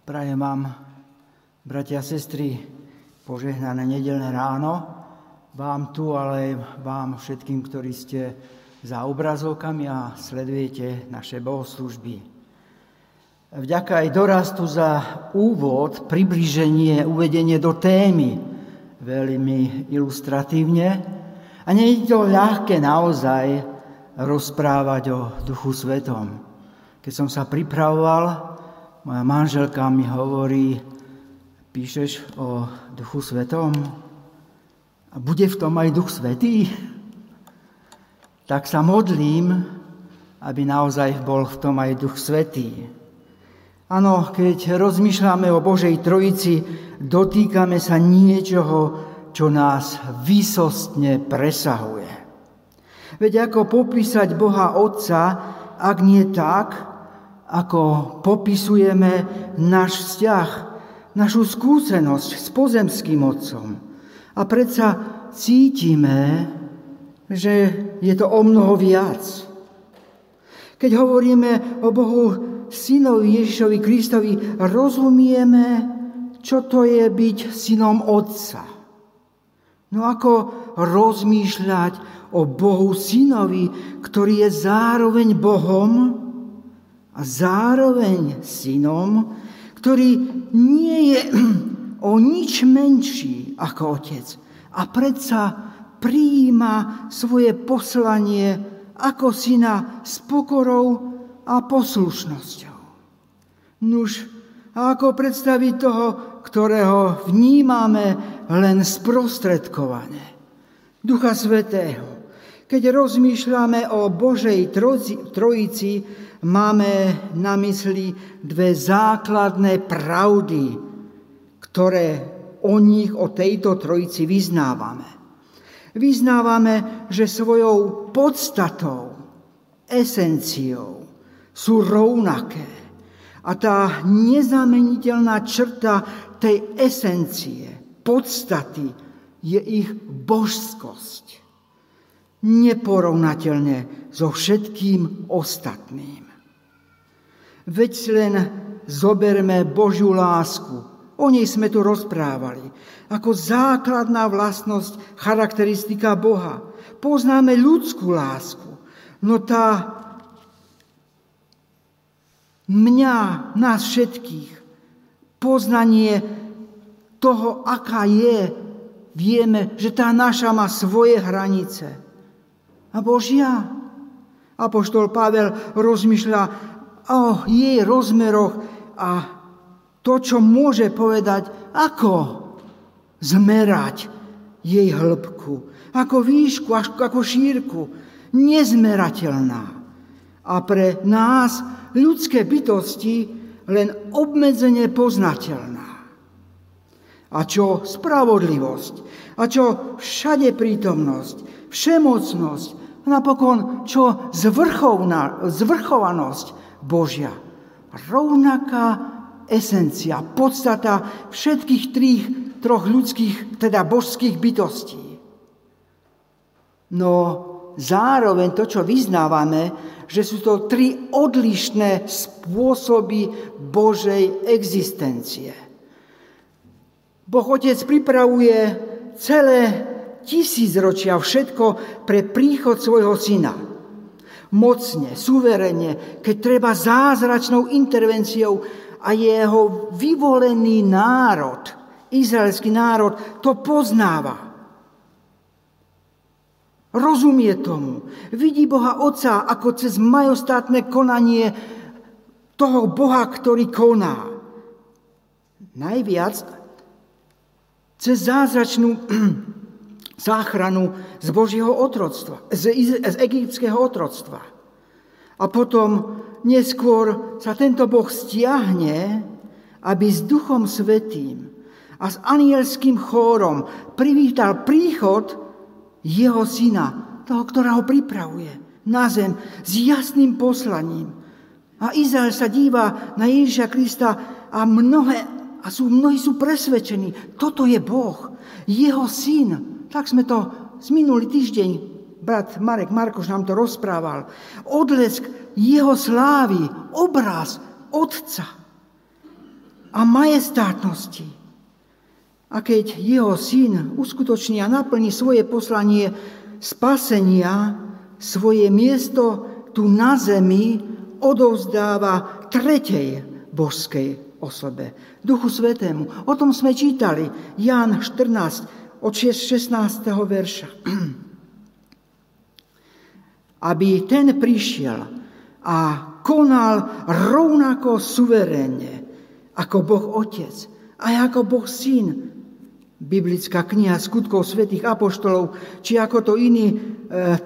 Prajem vám, bratia a sestry, požehnané nedelné ráno. Vám tu, ale vám všetkým, ktorí ste za obrazovkami a sledujete naše bohoslužby. Vďaka aj dorastu za úvod, približenie, uvedenie do témy veľmi ilustratívne. A nie je to ľahké naozaj rozprávať o Duchu Svetom. Keď som sa pripravoval, moja manželka mi hovorí, píšeš o Duchu Svetom a bude v tom aj Duch Svetý? Tak sa modlím, aby naozaj bol v tom aj Duch Svetý. Áno, keď rozmýšľame o Božej Trojici, dotýkame sa niečoho, čo nás výsostne presahuje. Veď ako popísať Boha Otca, ak nie tak, ako popisujeme náš vzťah, našu skúsenosť s pozemským Otcom. A predsa cítime, že je to o mnoho viac. Keď hovoríme o Bohu synovi Ježišovi Kristovi, rozumieme, čo to je byť synom Otca. No ako rozmýšľať o Bohu synovi, ktorý je zároveň Bohom, a zároveň synom, ktorý nie je o nič menší ako otec a predsa prijíma svoje poslanie ako syna s pokorou a poslušnosťou. Nuž, ako predstaviť toho, ktorého vnímame len sprostredkovane? Ducha Svetého. Keď rozmýšľame o Božej Trojici, máme na mysli dve základné pravdy, ktoré o nich, o tejto trojici vyznávame. Vyznávame, že svojou podstatou, esenciou sú rovnaké. A tá nezameniteľná črta tej esencie, podstaty, je ich božskosť. Neporovnateľne so všetkým ostatným. Veď len zoberme Božiu lásku. O nej sme tu rozprávali. Ako základná vlastnosť, charakteristika Boha. Poznáme ľudskú lásku. No tá mňa, nás všetkých, poznanie toho, aká je, vieme, že tá naša má svoje hranice. A Božia. Apoštol Pavel rozmýšľa, o jej rozmeroch a to, čo môže povedať, ako zmerať jej hĺbku, ako výšku, ako šírku, nezmerateľná. A pre nás, ľudské bytosti, len obmedzenie poznateľná. A čo spravodlivosť, a čo všade prítomnosť, všemocnosť, napokon čo zvrchovanosť Božia. Rovnaká esencia, podstata všetkých trých, troch ľudských, teda božských bytostí. No zároveň to, čo vyznávame, že sú to tri odlišné spôsoby Božej existencie. Boh Otec pripravuje celé tisícročia všetko pre príchod svojho syna mocne, suverene, keď treba zázračnou intervenciou a jeho vyvolený národ, izraelský národ, to poznáva. Rozumie tomu. Vidí Boha Otca ako cez majostátne konanie toho Boha, ktorý koná. Najviac cez zázračnú záchranu z Božieho otroctva, z, z egyptského otroctva. A potom neskôr sa tento Boh stiahne, aby s Duchom Svetým a s anielským chórom privítal príchod jeho syna, toho, ktorého pripravuje na zem s jasným poslaním. A Izrael sa díva na Ježiša Krista a mnohé, a sú, mnohí sú presvedčení, toto je Boh, jeho syn, tak sme to z minulý týždeň, brat Marek Markoš nám to rozprával. Odlesk jeho slávy, obraz Otca. a majestátnosti. A keď jeho syn uskutoční a naplní svoje poslanie spasenia, svoje miesto tu na zemi odovzdáva tretej božskej osobe, Duchu Svetému. O tom sme čítali, Ján 14, od 16. verša. Aby ten prišiel a konal rovnako suverénne ako Boh Otec a ako Boh Syn. Biblická kniha skutkov svätých apoštolov, či ako to iný e,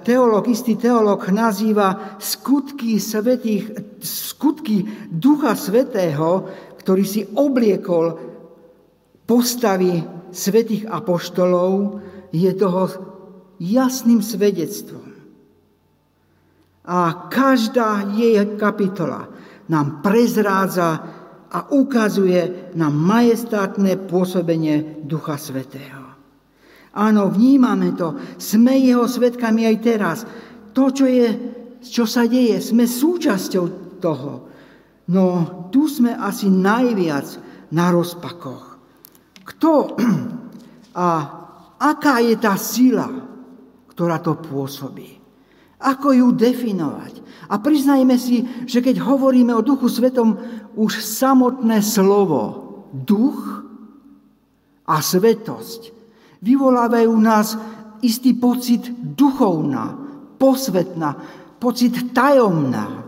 teolog, istý teolog nazýva skutky svetých, skutky Ducha Svetého, ktorý si obliekol postavy svetých apoštolov, je toho jasným svedectvom. A každá jej kapitola nám prezrádza a ukazuje na majestátne pôsobenie Ducha Svetého. Áno, vnímame to, sme jeho svetkami aj teraz. To, čo, je, čo sa deje, sme súčasťou toho. No tu sme asi najviac na rozpakoch. Kto a aká je tá sila, ktorá to pôsobí? Ako ju definovať? A priznajme si, že keď hovoríme o Duchu Svetom, už samotné slovo duch a svetosť vyvolávajú nás istý pocit duchovná, posvetná, pocit tajomná.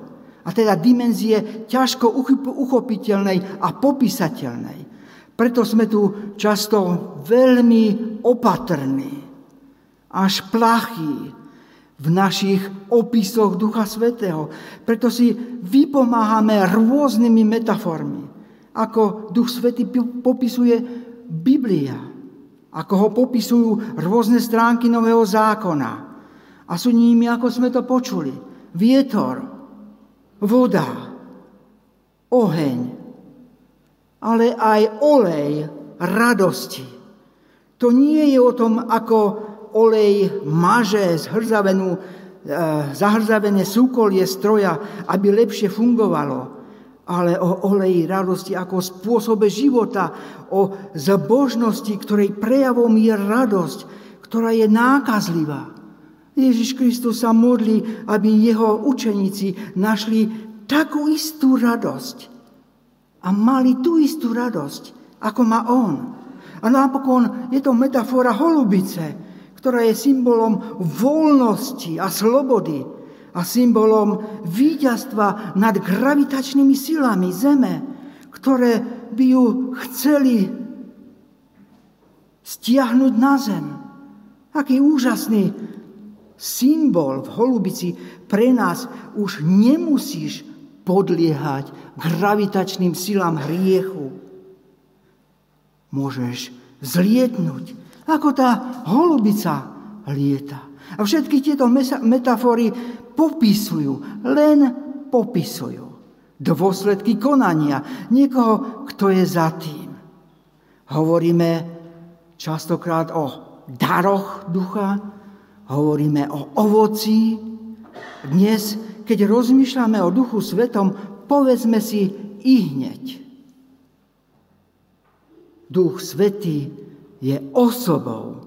A teda dimenzie ťažko uchopiteľnej a popísateľnej. Preto sme tu často veľmi opatrní, až plachí, v našich opisoch Ducha Svetého. Preto si vypomáhame rôznymi metaformy, ako Duch Svetý popisuje Biblia, ako ho popisujú rôzne stránky Nového zákona. A sú nimi, ako sme to počuli, vietor, voda, oheň, ale aj olej radosti. To nie je o tom, ako olej maže zhrzavenú, e, zahrzavené súkolie stroja, aby lepšie fungovalo, ale o oleji radosti ako spôsobe života, o zbožnosti, ktorej prejavom je radosť, ktorá je nákazlivá. Ježiš Kristus sa modlí, aby jeho učeníci našli takú istú radosť a mali tú istú radosť, ako má on. A napokon je to metafora holubice, ktorá je symbolom voľnosti a slobody a symbolom víťazstva nad gravitačnými silami Zeme, ktoré by ju chceli stiahnuť na Zem. Aký úžasný symbol v holubici pre nás už nemusíš podliehať gravitačným silám hriechu. Môžeš zlietnúť ako tá holubica lieta. A všetky tieto metafory popisujú, len popisujú dôsledky konania niekoho, kto je za tým. Hovoríme častokrát o daroch ducha, hovoríme o ovoci. Dnes, keď rozmýšľame o duchu svetom, povedzme si i hneď. Duch svetý je osobou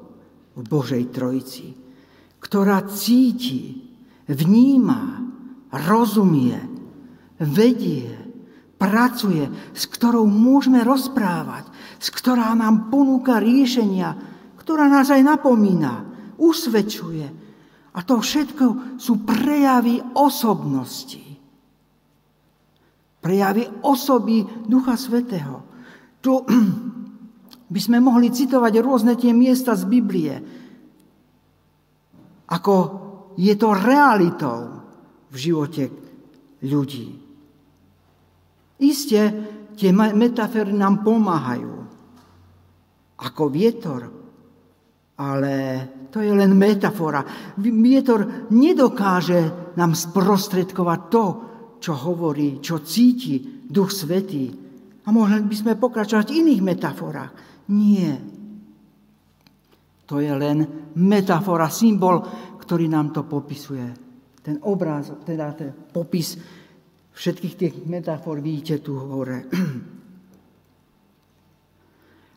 v Božej Trojici, ktorá cíti, vníma, rozumie, vedie, pracuje, s ktorou môžeme rozprávať, s ktorá nám ponúka riešenia, ktorá nás aj napomína, usvedčuje. A to všetko sú prejavy osobnosti. Prejavy osoby Ducha Svetého. Tu by sme mohli citovať rôzne tie miesta z Biblie, ako je to realitou v živote ľudí. Isté, tie metafory nám pomáhajú. Ako vietor. Ale to je len metafora. Vietor nedokáže nám sprostredkovať to, čo hovorí, čo cíti Duch Svetý. A mohli by sme pokračovať v iných metaforách. Nie. To je len metafora, symbol, ktorý nám to popisuje. Ten obraz, teda ten popis všetkých tých metafor vidíte tu hore.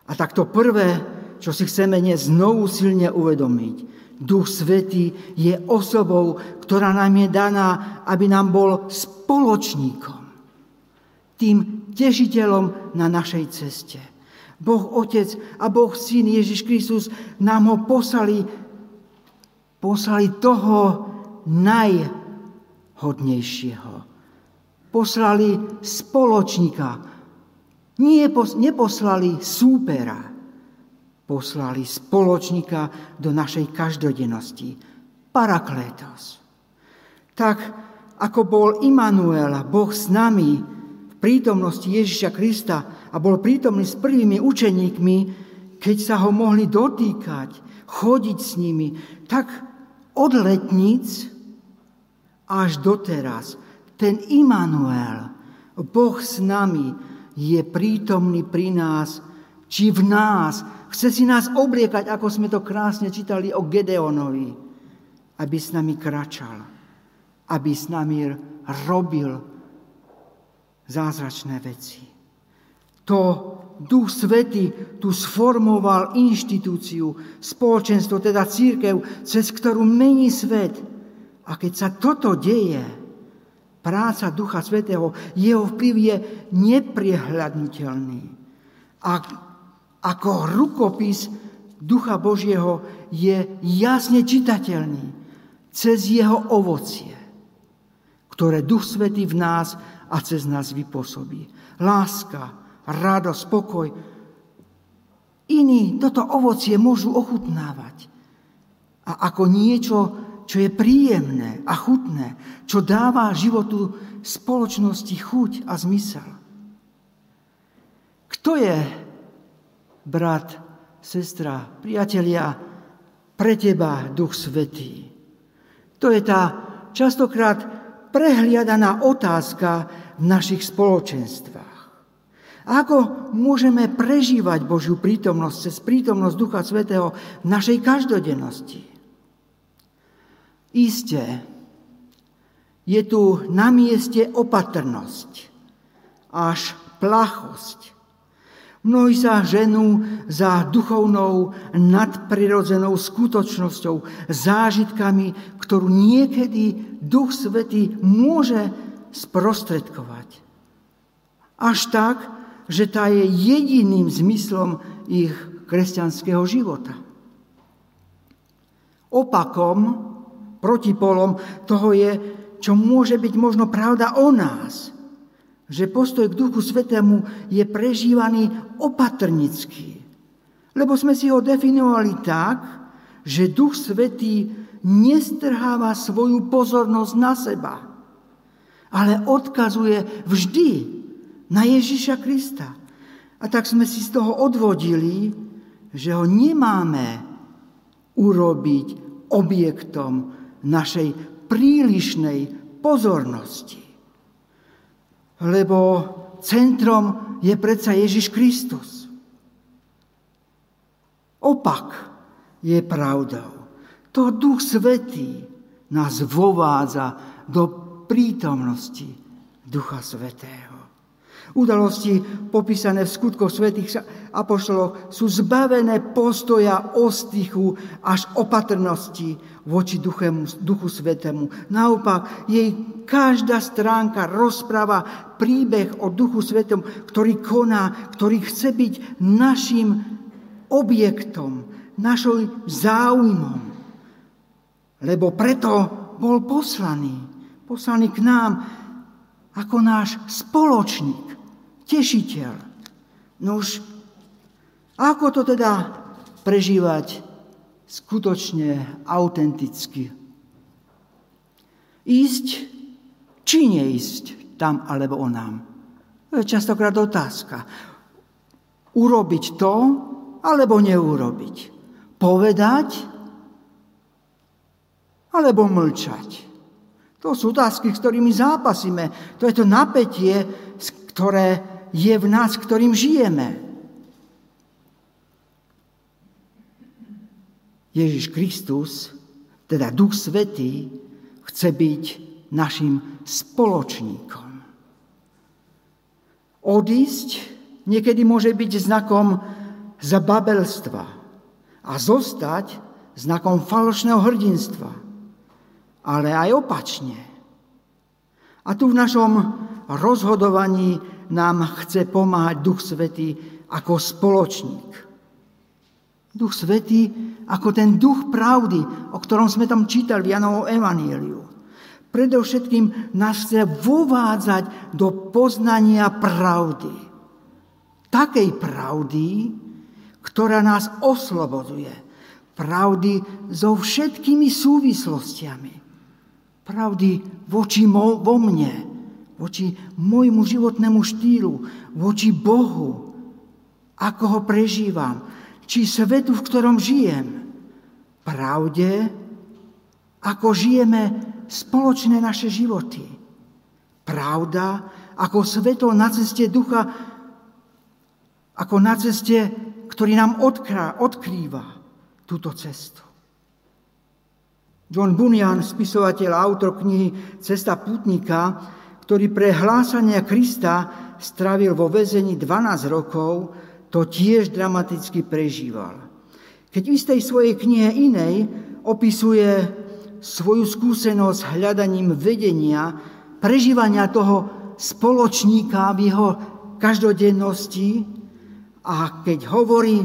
A tak to prvé, čo si chceme dnes znovu silne uvedomiť, Duch Svetý je osobou, ktorá nám je daná, aby nám bol spoločníkom, tým tešiteľom na našej ceste. Boh Otec a Boh Syn Ježiš Kristus nám ho poslali, poslali toho najhodnejšieho. Poslali spoločníka. Nie, neposlali súpera. Poslali spoločníka do našej každodennosti. Paraklétos. Tak ako bol Immanuel, Boh s nami, v prítomnosti Ježiša Krista a bol prítomný s prvými učeníkmi, keď sa ho mohli dotýkať, chodiť s nimi, tak od letníc až doteraz ten Immanuel, Boh s nami, je prítomný pri nás, či v nás, chce si nás obliekať, ako sme to krásne čítali o Gedeonovi, aby s nami kračal, aby s nami robil zázračné veci. To Duch Svety tu sformoval inštitúciu, spoločenstvo, teda církev, cez ktorú mení svet. A keď sa toto deje, práca Ducha Svetého, jeho vplyv je nepriehľadnutelný. A ako rukopis Ducha Božieho je jasne čitateľný cez jeho ovocie, ktoré Duch Svetý v nás a cez nás vypôsobí. Láska, radosť, spokoj. Iní toto ovocie môžu ochutnávať. A ako niečo, čo je príjemné a chutné, čo dáva životu spoločnosti chuť a zmysel. Kto je, brat, sestra, priatelia, pre teba Duch Svetý? To je tá častokrát prehliadaná otázka v našich spoločenstvách. Ako môžeme prežívať Božiu prítomnosť cez prítomnosť Ducha Svetého v našej každodennosti? Isté, je tu na mieste opatrnosť, až plachosť. Mnohí sa ženú za duchovnou nadprirodzenou skutočnosťou, zážitkami, ktorú niekedy Duch Svetý môže sprostredkovať. Až tak, že tá je jediným zmyslom ich kresťanského života. Opakom, protipolom toho je, čo môže byť možno pravda o nás. Že postoj k Duchu Svetému je prežívaný opatrnický. Lebo sme si ho definovali tak, že Duch Svetý nestrháva svoju pozornosť na seba, ale odkazuje vždy na Ježiša Krista. A tak sme si z toho odvodili, že ho nemáme urobiť objektom našej prílišnej pozornosti. Lebo centrom je predsa Ježiš Kristus. Opak je pravdou. To Duch Svetý nás vovádza do prítomnosti Ducha Svetého. Udalosti popísané v skutkoch svätých apoštolov sú zbavené postoja ostychu až opatrnosti voči duchemu, duchu svetému. Naopak, jej každá stránka rozpráva príbeh o duchu svetom, ktorý koná, ktorý chce byť našim objektom, našim záujmom. Lebo preto bol poslaný. Poslaný k nám ako náš spoločník tešiteľ. No už ako to teda prežívať skutočne autenticky? Ísť či neísť tam alebo onám? To je častokrát otázka. Urobiť to alebo neurobiť? Povedať alebo mlčať? To sú otázky, s ktorými zápasíme. To je to napätie, ktoré je v nás, ktorým žijeme. Ježiš Kristus, teda Duch Svetý, chce byť našim spoločníkom. Odísť niekedy môže byť znakom z babelstva a zostať znakom falošného hrdinstva, ale aj opačne. A tu v našom rozhodovaní nám chce pomáhať Duch Svetý ako spoločník. Duch Svetý ako ten duch pravdy, o ktorom sme tam čítali v Janovom Evangeliu. Predovšetkým nás chce vovádzať do poznania pravdy. Takej pravdy, ktorá nás osloboduje. Pravdy so všetkými súvislostiami. Pravdy voči mo- vo mne, voči môjmu životnému štýlu, voči Bohu, ako ho prežívam, či svetu, v ktorom žijem. Pravde, ako žijeme spoločné naše životy. Pravda, ako svetlo na ceste ducha, ako na ceste ktorý nám odkrá, odkrýva túto cestu. John Bunyan, spisovateľ a autor knihy Cesta putníka, ktorý pre hlásania Krista strávil vo väzení 12 rokov, to tiež dramaticky prežíval. Keď v istej svojej knihe inej opisuje svoju skúsenosť hľadaním vedenia, prežívania toho spoločníka v jeho každodennosti, a keď hovorí,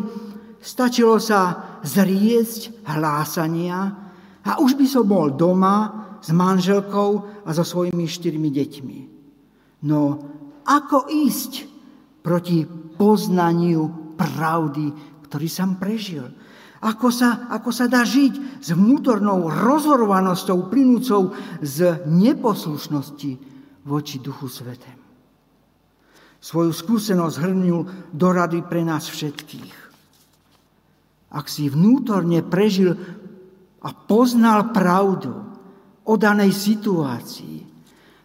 stačilo sa zriesť hlásania a už by som bol doma s manželkou a so svojimi štyrmi deťmi. No ako ísť proti poznaniu pravdy, ktorý som prežil? Ako sa, ako sa dá žiť s vnútornou rozhorovanosťou plynúcou z neposlušnosti voči Duchu Svetému? svoju skúsenosť hrnul do rady pre nás všetkých. Ak si vnútorne prežil a poznal pravdu o danej situácii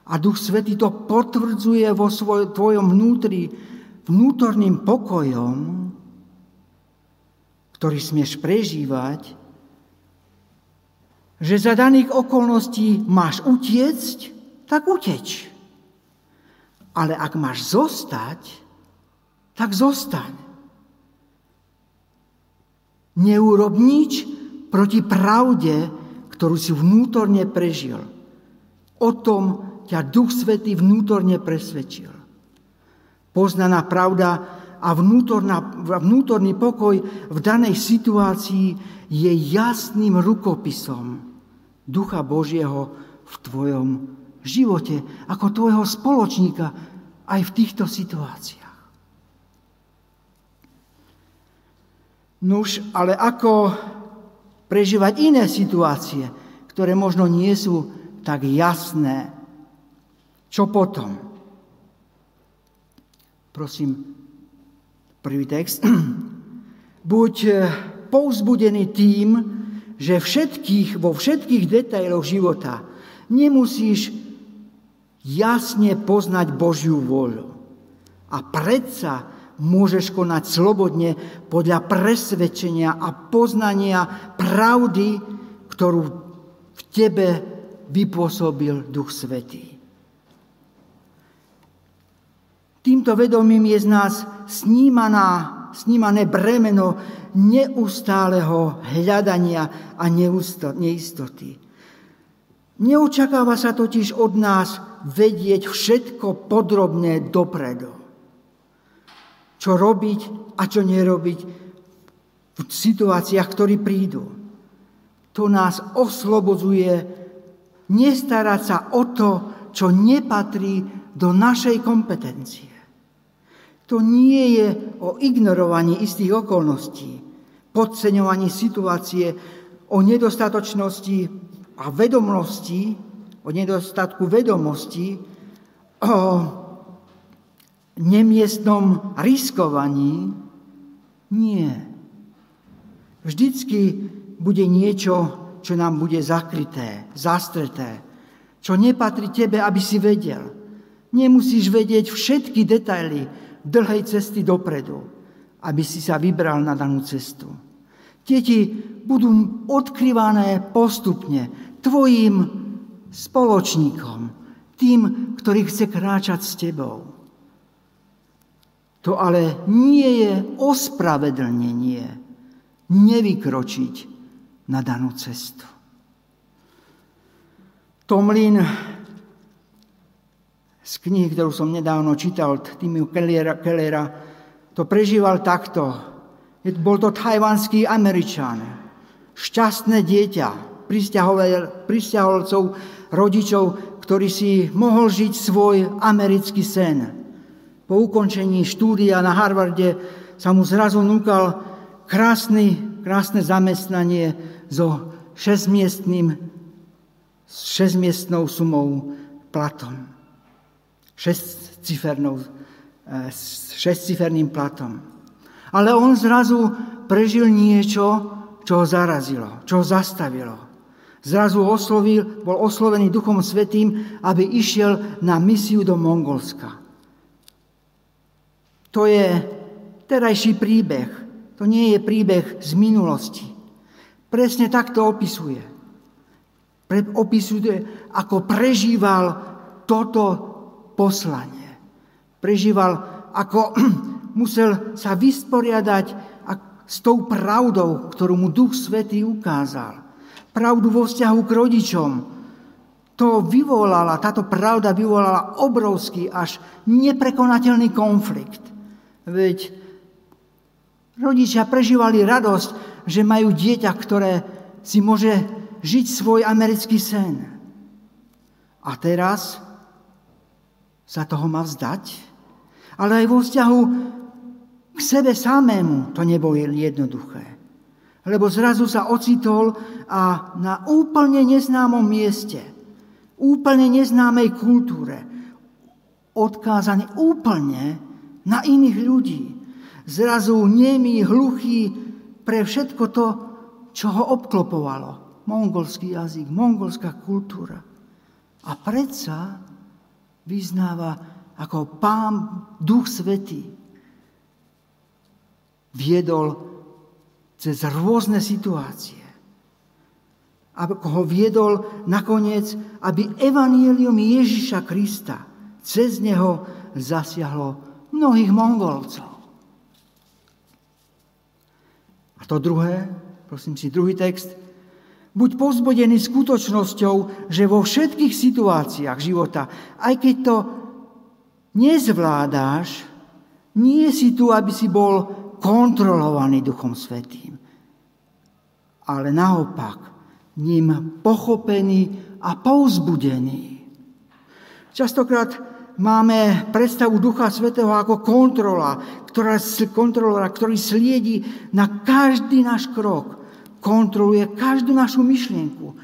a Duch Svetý to potvrdzuje vo svoj, tvojom vnútri vnútorným pokojom, ktorý smieš prežívať, že za daných okolností máš utiecť, tak uteč. Ale ak máš zostať, tak zostaň. Neurob nič proti pravde, ktorú si vnútorne prežil. O tom ťa Duch Svetý vnútorne presvedčil. Poznaná pravda a vnútorný pokoj v danej situácii je jasným rukopisom Ducha Božieho v tvojom živote, ako tvojho spoločníka aj v týchto situáciách. Nuž, ale ako prežívať iné situácie, ktoré možno nie sú tak jasné. Čo potom? Prosím, prvý text. Buď pouzbudený tým, že všetkých, vo všetkých detailoch života nemusíš jasne poznať Božiu voľu. A predsa môžeš konať slobodne podľa presvedčenia a poznania pravdy, ktorú v tebe vypôsobil Duch Svetý. Týmto vedomím je z nás snímaná, snímané bremeno neustáleho hľadania a neistoty. Neočakáva sa totiž od nás vedieť všetko podrobne dopredu. Čo robiť a čo nerobiť v situáciách, ktoré prídu. To nás oslobodzuje nestarať sa o to, čo nepatrí do našej kompetencie. To nie je o ignorovaní istých okolností, podceňovaní situácie, o nedostatočnosti a vedomostí, o nedostatku vedomostí, o nemiestnom riskovaní. Nie. Vždycky bude niečo, čo nám bude zakryté, zastreté, čo nepatrí tebe, aby si vedel. Nemusíš vedieť všetky detaily dlhej cesty dopredu, aby si sa vybral na danú cestu. Tie ti budú odkryvané postupne tvojim spoločníkom, tým, ktorý chce kráčať s tebou. To ale nie je ospravedlnenie nevykročiť na danú cestu. Tomlin z knihy, ktorú som nedávno čítal Timiu Kellera, Kellera, to prežíval takto. Bol to tajvanský Američan, šťastné dieťa, pristahovalcov, rodičov, ktorý si mohol žiť svoj americký sen. Po ukončení štúdia na Harvarde sa mu zrazu núkal krásny, krásne zamestnanie so šesmiestným, šesmiestnou sumou platom šestciferným eh, platom. Ale on zrazu prežil niečo, čo ho zarazilo, čo ho zastavilo. Zrazu oslovil, bol oslovený Duchom Svetým, aby išiel na misiu do Mongolska. To je terajší príbeh. To nie je príbeh z minulosti. Presne tak to opisuje. Opisuje, ako prežíval toto poslanie. Prežíval, ako musel sa vysporiadať s tou pravdou, ktorú mu Duch Svetý ukázal. Pravdu vo vzťahu k rodičom. To vyvolala, táto pravda vyvolala obrovský až neprekonateľný konflikt. Veď rodičia prežívali radosť, že majú dieťa, ktoré si môže žiť svoj americký sen. A teraz sa toho má vzdať, ale aj vo vzťahu k sebe samému to nebolo jednoduché. Lebo zrazu sa ocitol a na úplne neznámom mieste, úplne neznámej kultúre, odkázaný úplne na iných ľudí. Zrazu nemý, hluchý pre všetko to, čo ho obklopovalo. Mongolský jazyk, mongolská kultúra. A predsa vyznáva ako Pán Duch Svetý. Viedol cez rôzne situácie. Ako ho viedol nakoniec, aby evanielium Ježiša Krista cez neho zasiahlo mnohých Mongolcov. A to druhé, prosím si, druhý text, Buď povzbudený skutočnosťou, že vo všetkých situáciách života, aj keď to nezvládáš, nie si tu, aby si bol kontrolovaný Duchom Svetým, ale naopak ním pochopený a povzbudený. Častokrát máme predstavu Ducha Svetého ako kontrola, ktorá, kontrolora, ktorý sliedi na každý náš krok, kontroluje každú našu myšlienku,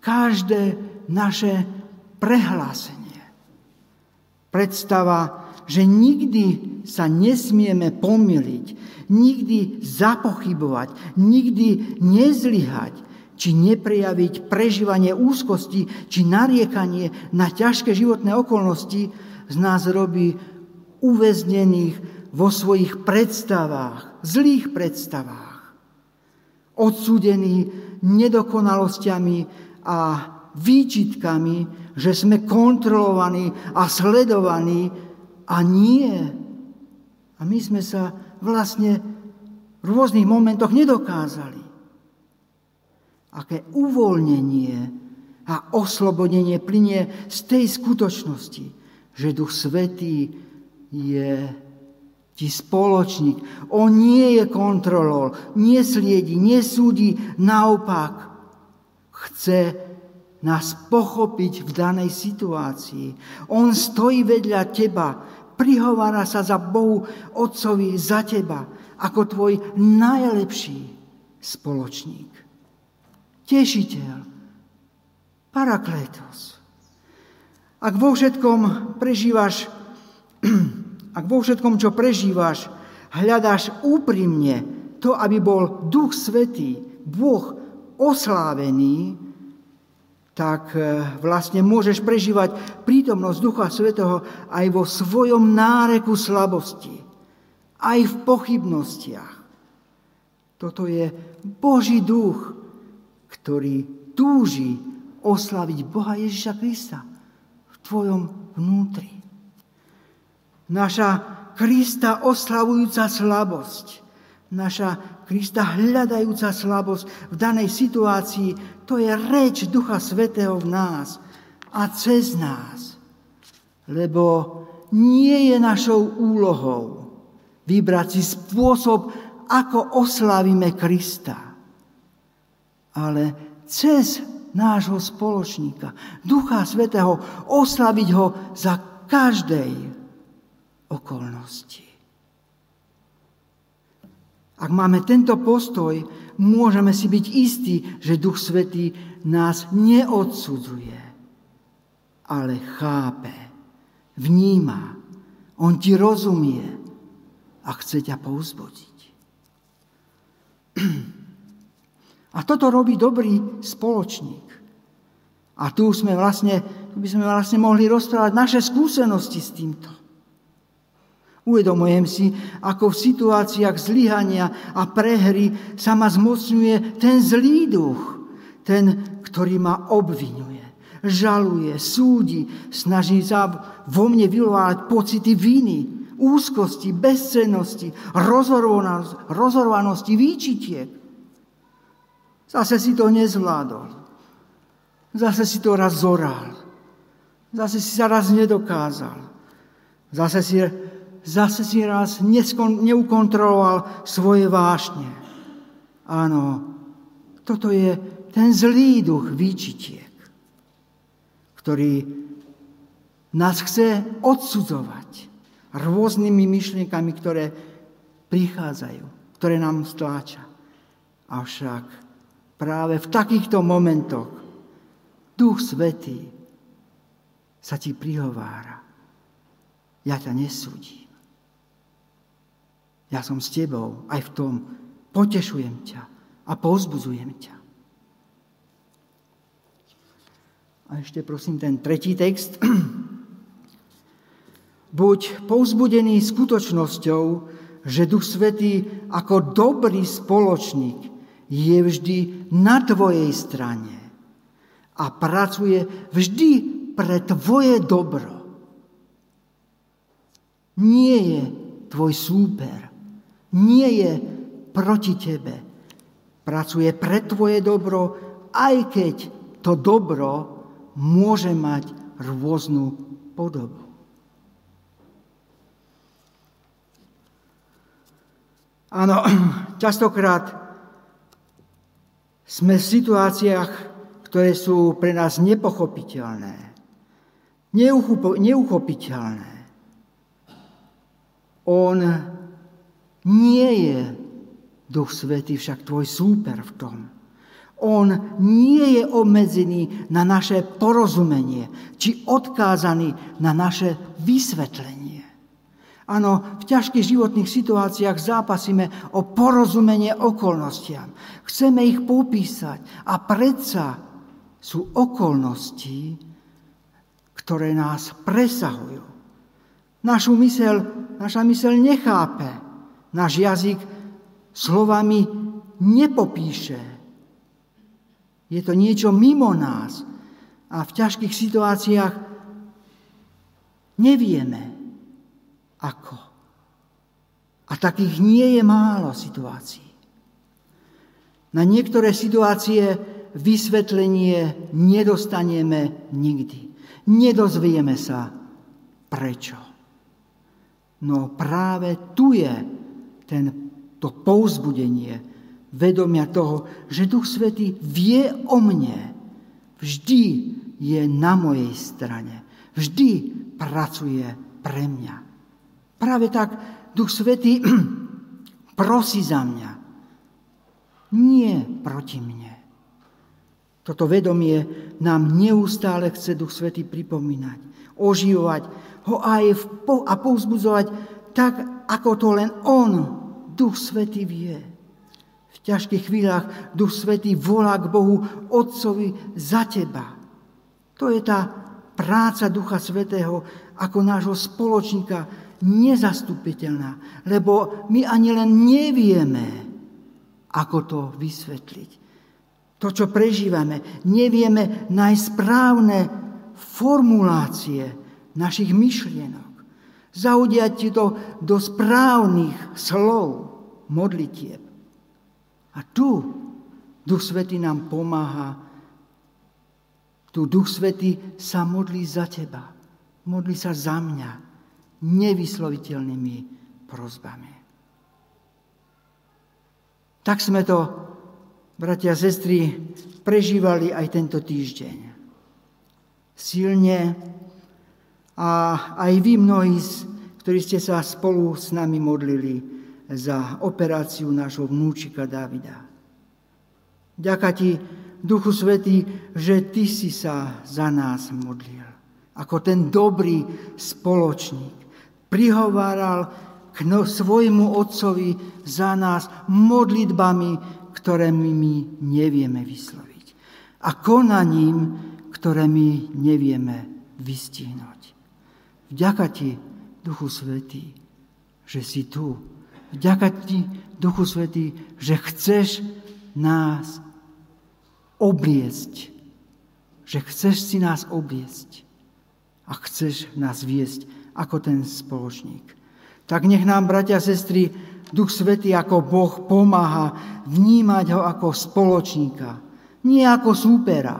každé naše prehlásenie. Predstava, že nikdy sa nesmieme pomýliť, nikdy zapochybovať, nikdy nezlyhať, či neprejaviť prežívanie úzkosti, či nariekanie na ťažké životné okolnosti, z nás robí uväznených vo svojich predstavách, zlých predstavách odsúdení nedokonalosťami a výčitkami, že sme kontrolovaní a sledovaní a nie. A my sme sa vlastne v rôznych momentoch nedokázali. Aké uvoľnenie a oslobodenie plinie z tej skutočnosti, že Duch Svetý je ti spoločník. On nie je kontrolor, nesliedi, nesúdi, naopak chce nás pochopiť v danej situácii. On stojí vedľa teba, prihovára sa za Bohu Otcovi za teba ako tvoj najlepší spoločník. Tešiteľ, parakletos. Ak vo všetkom prežívaš ak vo všetkom, čo prežívaš, hľadáš úprimne to, aby bol Duch Svetý, Boh oslávený, tak e, vlastne môžeš prežívať prítomnosť Ducha Svetého aj vo svojom náreku slabosti, aj v pochybnostiach. Toto je Boží duch, ktorý túži oslaviť Boha Ježiša Krista v tvojom vnútri. Naša Krista oslavujúca slabosť, naša Krista hľadajúca slabosť v danej situácii, to je reč Ducha Svetého v nás a cez nás. Lebo nie je našou úlohou vybrať si spôsob, ako oslavíme Krista, ale cez nášho spoločníka, Ducha Svetého, oslaviť ho za každej okolnosti. Ak máme tento postoj, môžeme si byť istí, že Duch Svetý nás neodsudzuje, ale chápe, vníma, on ti rozumie a chce ťa pouzbodiť. A toto robí dobrý spoločník. A tu sme vlastne, by sme vlastne mohli rozprávať naše skúsenosti s týmto. Uvedomujem si, ako v situáciách zlyhania a prehry sa ma zmocňuje ten zlý duch, ten, ktorý ma obvinuje, žaluje, súdi, snaží sa vo mne vyvolávať pocity viny, úzkosti, bezcennosti, rozhorvanosti, výčitiek. Zase si to nezvládol. Zase si to raz zoral. Zase si sa raz nedokázal. Zase si, zase si raz neskon, neukontroloval svoje vášne. Áno, toto je ten zlý duch výčitiek, ktorý nás chce odsudzovať rôznymi myšlienkami, ktoré prichádzajú, ktoré nám stláča. Avšak práve v takýchto momentoch Duch Svetý sa ti prihovára. Ja ťa nesúdim. Ja som s tebou aj v tom. Potešujem ťa a povzbudzujem ťa. A ešte prosím ten tretí text. Buď povzbudený skutočnosťou, že Duch Svetý ako dobrý spoločník je vždy na tvojej strane a pracuje vždy pre tvoje dobro. Nie je tvoj súper, nie je proti tebe. Pracuje pre tvoje dobro, aj keď to dobro môže mať rôznu podobu. Áno, častokrát sme v situáciách, ktoré sú pre nás nepochopiteľné, neuchopiteľné. On nie je Duch Svetý však tvoj súper v tom. On nie je obmedzený na naše porozumenie, či odkázaný na naše vysvetlenie. Áno, v ťažkých životných situáciách zápasíme o porozumenie okolnostiam. Chceme ich popísať a predsa sú okolnosti, ktoré nás presahujú. Našu mysel, naša mysel nechápe. Náš jazyk slovami nepopíše. Je to niečo mimo nás. A v ťažkých situáciách nevieme, ako. A takých nie je málo situácií. Na niektoré situácie vysvetlenie nedostaneme nikdy. Nedozvieme sa prečo. No práve tu je ten, to pouzbudenie vedomia toho, že Duch Svetý vie o mne. Vždy je na mojej strane. Vždy pracuje pre mňa. Práve tak Duch Svetý prosí za mňa. Nie proti mne. Toto vedomie nám neustále chce Duch Svetý pripomínať, oživovať ho aj a povzbudzovať tak, ako to len On, Duch Svetý vie. V ťažkých chvíľach Duch Svetý volá k Bohu Otcovi za teba. To je tá práca Ducha Svetého ako nášho spoločníka, nezastupiteľná, lebo my ani len nevieme, ako to vysvetliť. To, čo prežívame, nevieme nájsť správne formulácie našich myšlienok. Zaudiať ti to do správnych slov modlitieb. A tu Duch Svetý nám pomáha. Tu Duch Svetý sa modlí za teba. Modlí sa za mňa nevysloviteľnými prozbami. Tak sme to, bratia a sestry, prežívali aj tento týždeň. Silne a aj vy mnohí, ktorí ste sa spolu s nami modlili za operáciu nášho vnúčika Davida. Ďaká ti, Duchu Svetý, že ty si sa za nás modlil. Ako ten dobrý spoločník. Prihováral k no, svojmu otcovi za nás modlitbami, ktoré my, nevieme vysloviť. A konaním, ktoré my nevieme vystihnúť. Vďaka ti, Duchu Svetý, že si tu. Vďaka ti, Duchu Svetý, že chceš nás obliecť. Že chceš si nás obliecť. A chceš nás viesť ako ten spoločník. Tak nech nám, bratia a sestry, Duch Svetý ako Boh pomáha vnímať ho ako spoločníka, nie ako súpera.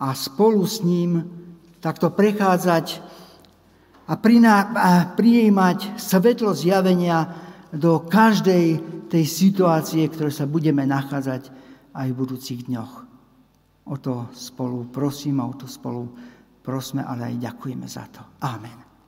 A spolu s ním takto prechádzať a, prijímať svetlo zjavenia do každej tej situácie, ktoré sa budeme nachádzať aj v budúcich dňoch. O to spolu prosím a o to spolu prosme, ale aj ďakujeme za to. Amen.